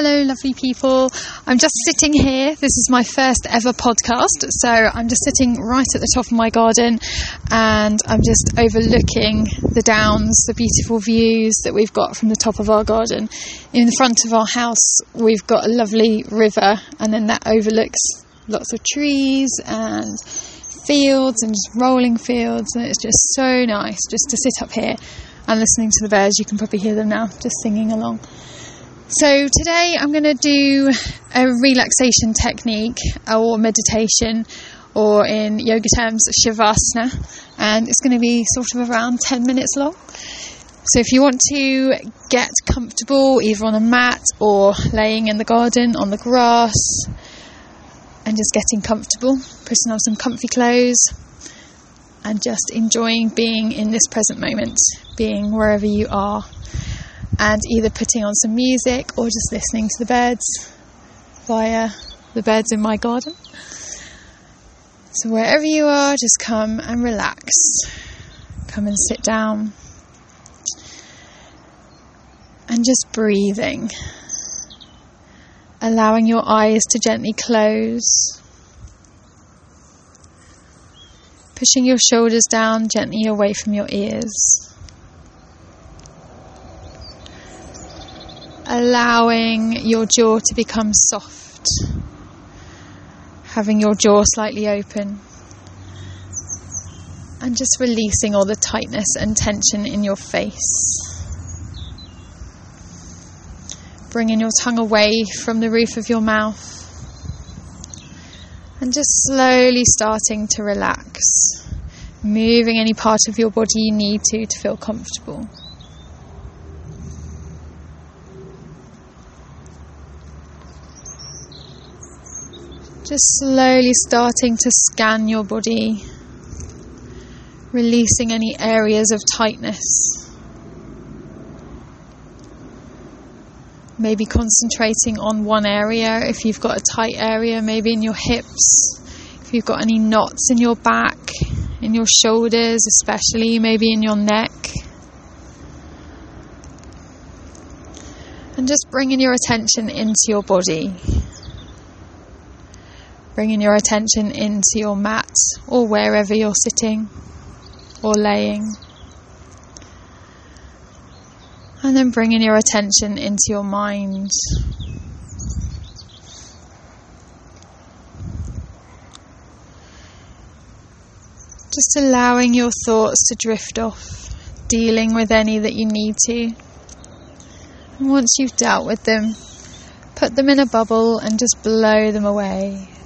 Hello, lovely people. I'm just sitting here. This is my first ever podcast. So I'm just sitting right at the top of my garden and I'm just overlooking the downs, the beautiful views that we've got from the top of our garden. In the front of our house, we've got a lovely river and then that overlooks lots of trees and fields and just rolling fields. And it's just so nice just to sit up here and listening to the birds. You can probably hear them now just singing along. So, today I'm going to do a relaxation technique or meditation, or in yoga terms, Shavasana, and it's going to be sort of around 10 minutes long. So, if you want to get comfortable either on a mat or laying in the garden on the grass and just getting comfortable, putting on some comfy clothes and just enjoying being in this present moment, being wherever you are and either putting on some music or just listening to the birds via the birds in my garden. So, wherever you are, just come and relax. Come and sit down. And just breathing. Allowing your eyes to gently close. Pushing your shoulders down gently away from your ears. Allowing your jaw to become soft, having your jaw slightly open, and just releasing all the tightness and tension in your face. Bringing your tongue away from the roof of your mouth and just slowly starting to relax, moving any part of your body you need to to feel comfortable. Just slowly starting to scan your body, releasing any areas of tightness. Maybe concentrating on one area if you've got a tight area, maybe in your hips, if you've got any knots in your back, in your shoulders, especially, maybe in your neck. And just bringing your attention into your body bringing your attention into your mat or wherever you're sitting or laying. And then bringing your attention into your mind. Just allowing your thoughts to drift off, dealing with any that you need to. And once you've dealt with them, put them in a bubble and just blow them away.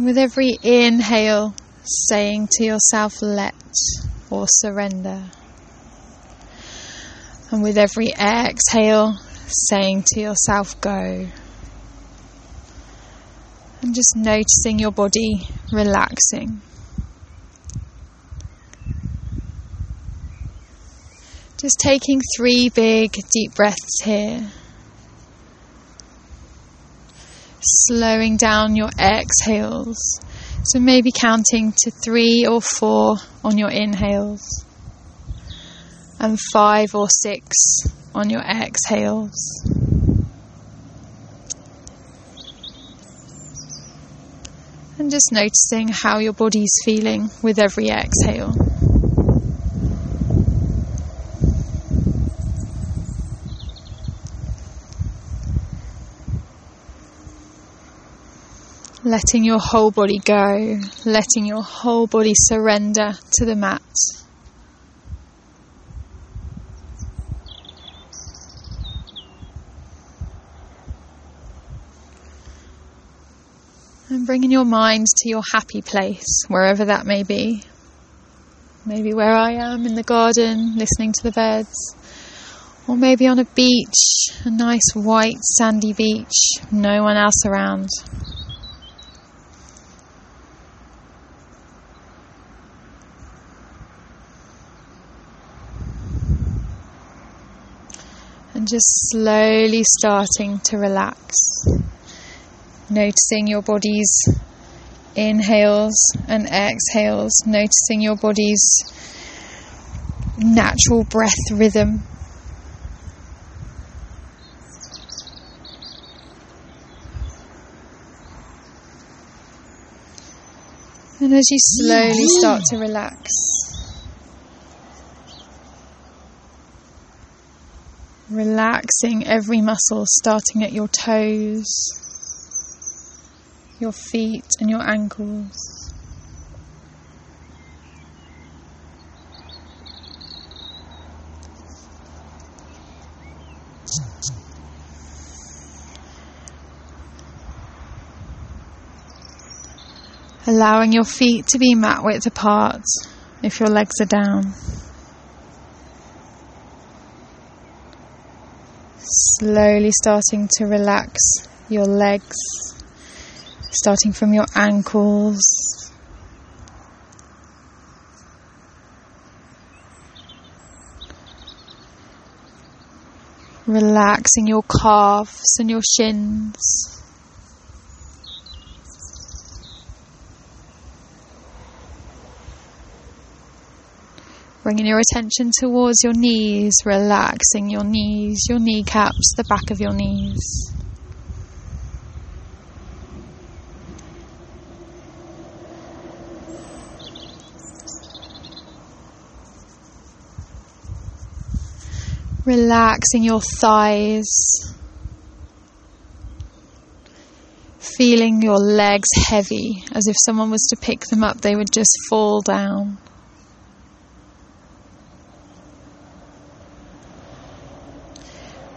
And with every inhale, saying to yourself, let or surrender. And with every exhale, saying to yourself, go. And just noticing your body relaxing. Just taking three big deep breaths here. Slowing down your exhales. So maybe counting to three or four on your inhales and five or six on your exhales. And just noticing how your body's feeling with every exhale. Letting your whole body go, letting your whole body surrender to the mat. And bringing your mind to your happy place, wherever that may be. Maybe where I am in the garden, listening to the birds. Or maybe on a beach, a nice white sandy beach, no one else around. And just slowly starting to relax. Noticing your body's inhales and exhales, noticing your body's natural breath rhythm. And as you slowly start to relax, relaxing every muscle, starting at your toes, your feet, and your ankles. allowing your feet to be mat width apart if your legs are down. Slowly starting to relax your legs, starting from your ankles. Relaxing your calves and your shins. Bringing your attention towards your knees, relaxing your knees, your kneecaps, the back of your knees. Relaxing your thighs. Feeling your legs heavy, as if someone was to pick them up, they would just fall down.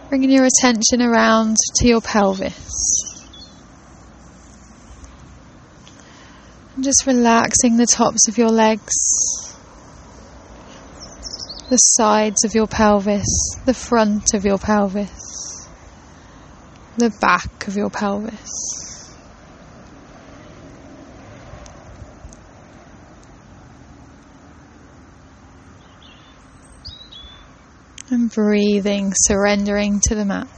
Bringing your attention around to your pelvis. And just relaxing the tops of your legs, the sides of your pelvis, the front of your pelvis, the back of your pelvis. And breathing, surrendering to the mat.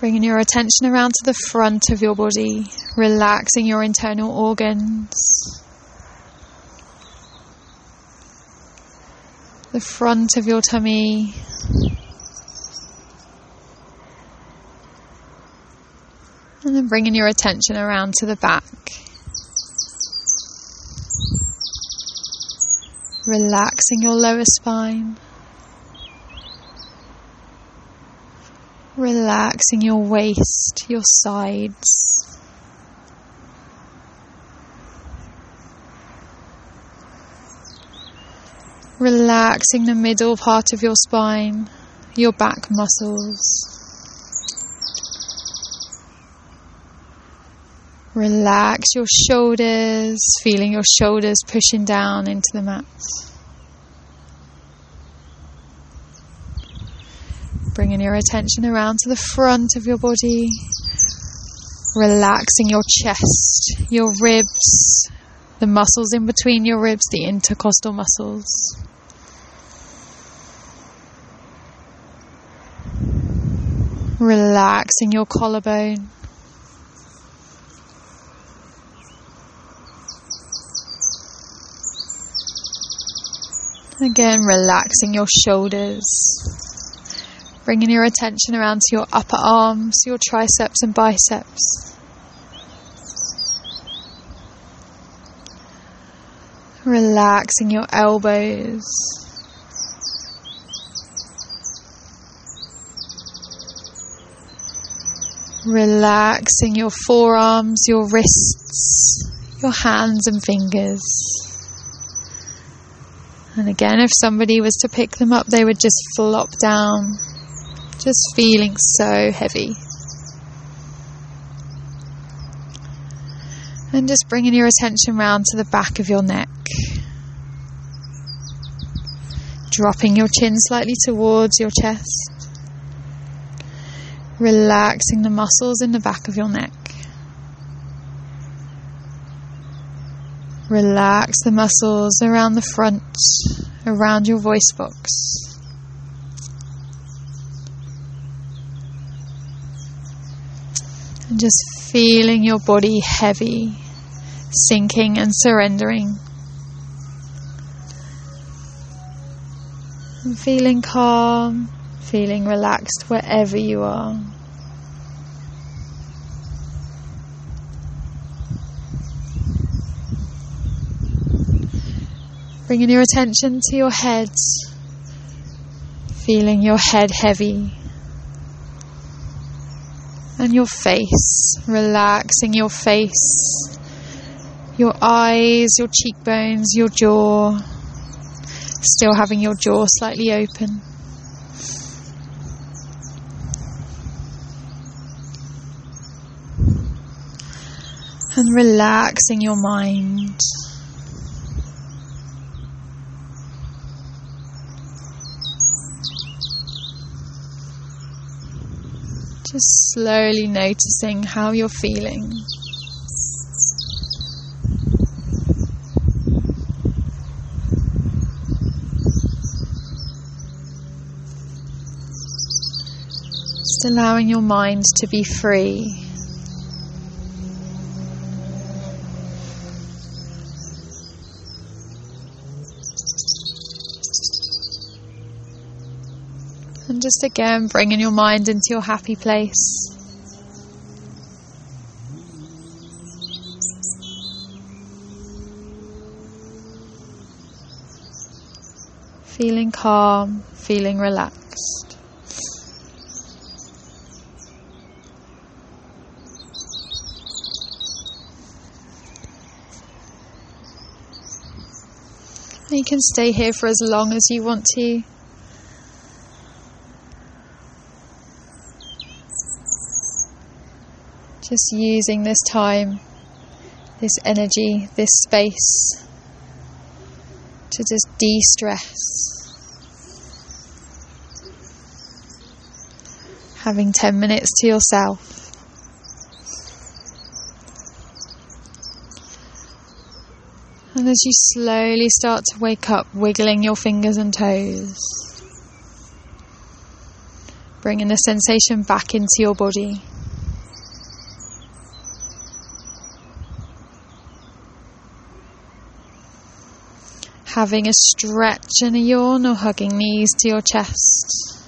Bringing your attention around to the front of your body, relaxing your internal organs. The front of your tummy. And then bringing your attention around to the back. Relaxing your lower spine, relaxing your waist, your sides. Relaxing the middle part of your spine, your back muscles. Relax your shoulders, feeling your shoulders pushing down into the mat. Bringing your attention around to the front of your body, relaxing your chest, your ribs, the muscles in between your ribs, the intercostal muscles. Relaxing your collarbone. Again, relaxing your shoulders. Bringing your attention around to your upper arms, your triceps and biceps. Relaxing your elbows. Relaxing your forearms, your wrists, your hands and fingers. And again, if somebody was to pick them up, they would just flop down, just feeling so heavy. And just bringing your attention round to the back of your neck. Dropping your chin slightly towards your chest. Relaxing the muscles in the back of your neck. Relax the muscles around the front, around your voice box. And just feeling your body heavy, sinking and surrendering. And feeling calm, feeling relaxed wherever you are. Bringing your attention to your head, feeling your head heavy, and your face, relaxing your face, your eyes, your cheekbones, your jaw, still having your jaw slightly open. And relaxing your mind. Just slowly noticing how you're feeling. Just allowing your mind to be free. Just again bringing your mind into your happy place. Feeling calm, feeling relaxed. You can stay here for as long as you want to. Just using this time, this energy, this space to just de stress. Having 10 minutes to yourself. And as you slowly start to wake up, wiggling your fingers and toes, bringing the sensation back into your body. Having a stretch and a yawn or hugging knees to your chest.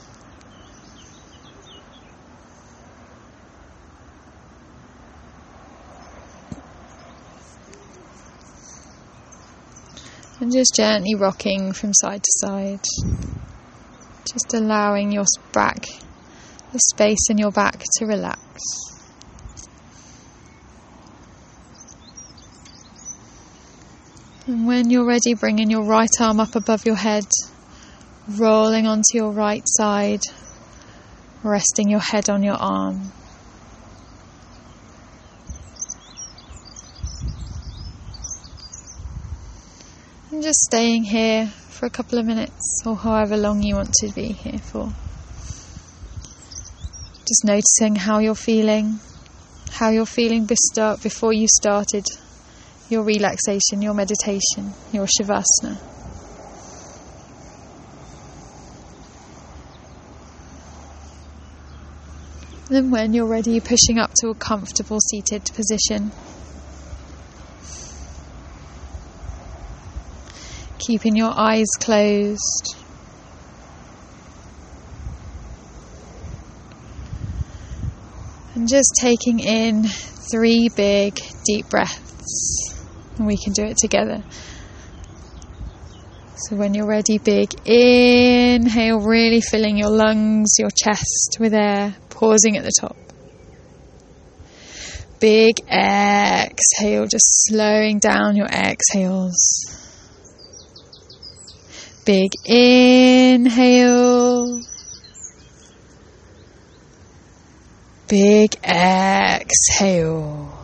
And just gently rocking from side to side. Just allowing your back, the space in your back to relax. And when you're ready, bringing your right arm up above your head, rolling onto your right side, resting your head on your arm. And just staying here for a couple of minutes or however long you want to be here for. Just noticing how you're feeling, how you're feeling uh, before you started your relaxation, your meditation, your shavasana. Then, when you're ready, pushing up to a comfortable seated position. Keeping your eyes closed. And just taking in three big deep breaths and we can do it together. So when you're ready, big inhale, really filling your lungs, your chest with air, pausing at the top. Big exhale, just slowing down your exhales. Big inhale. Big exhale.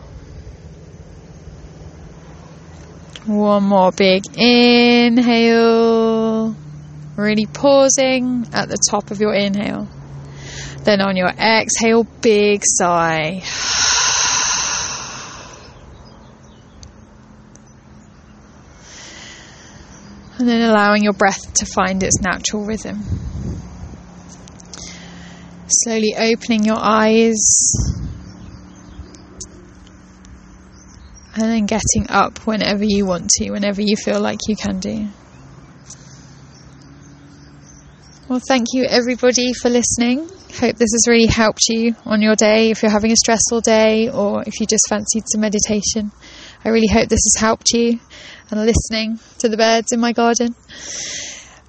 One more big inhale. Really pausing at the top of your inhale. Then on your exhale, big sigh. And then allowing your breath to find its natural rhythm. Slowly opening your eyes and then getting up whenever you want to, whenever you feel like you can do. Well, thank you everybody for listening. Hope this has really helped you on your day if you're having a stressful day or if you just fancied some meditation. I really hope this has helped you and listening to the birds in my garden.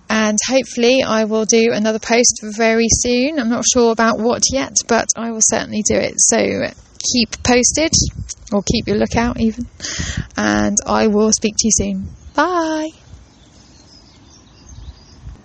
And hopefully, I will do another post very soon. I'm not sure about what yet, but I will certainly do it. So keep posted or keep your lookout even. And I will speak to you soon. Bye.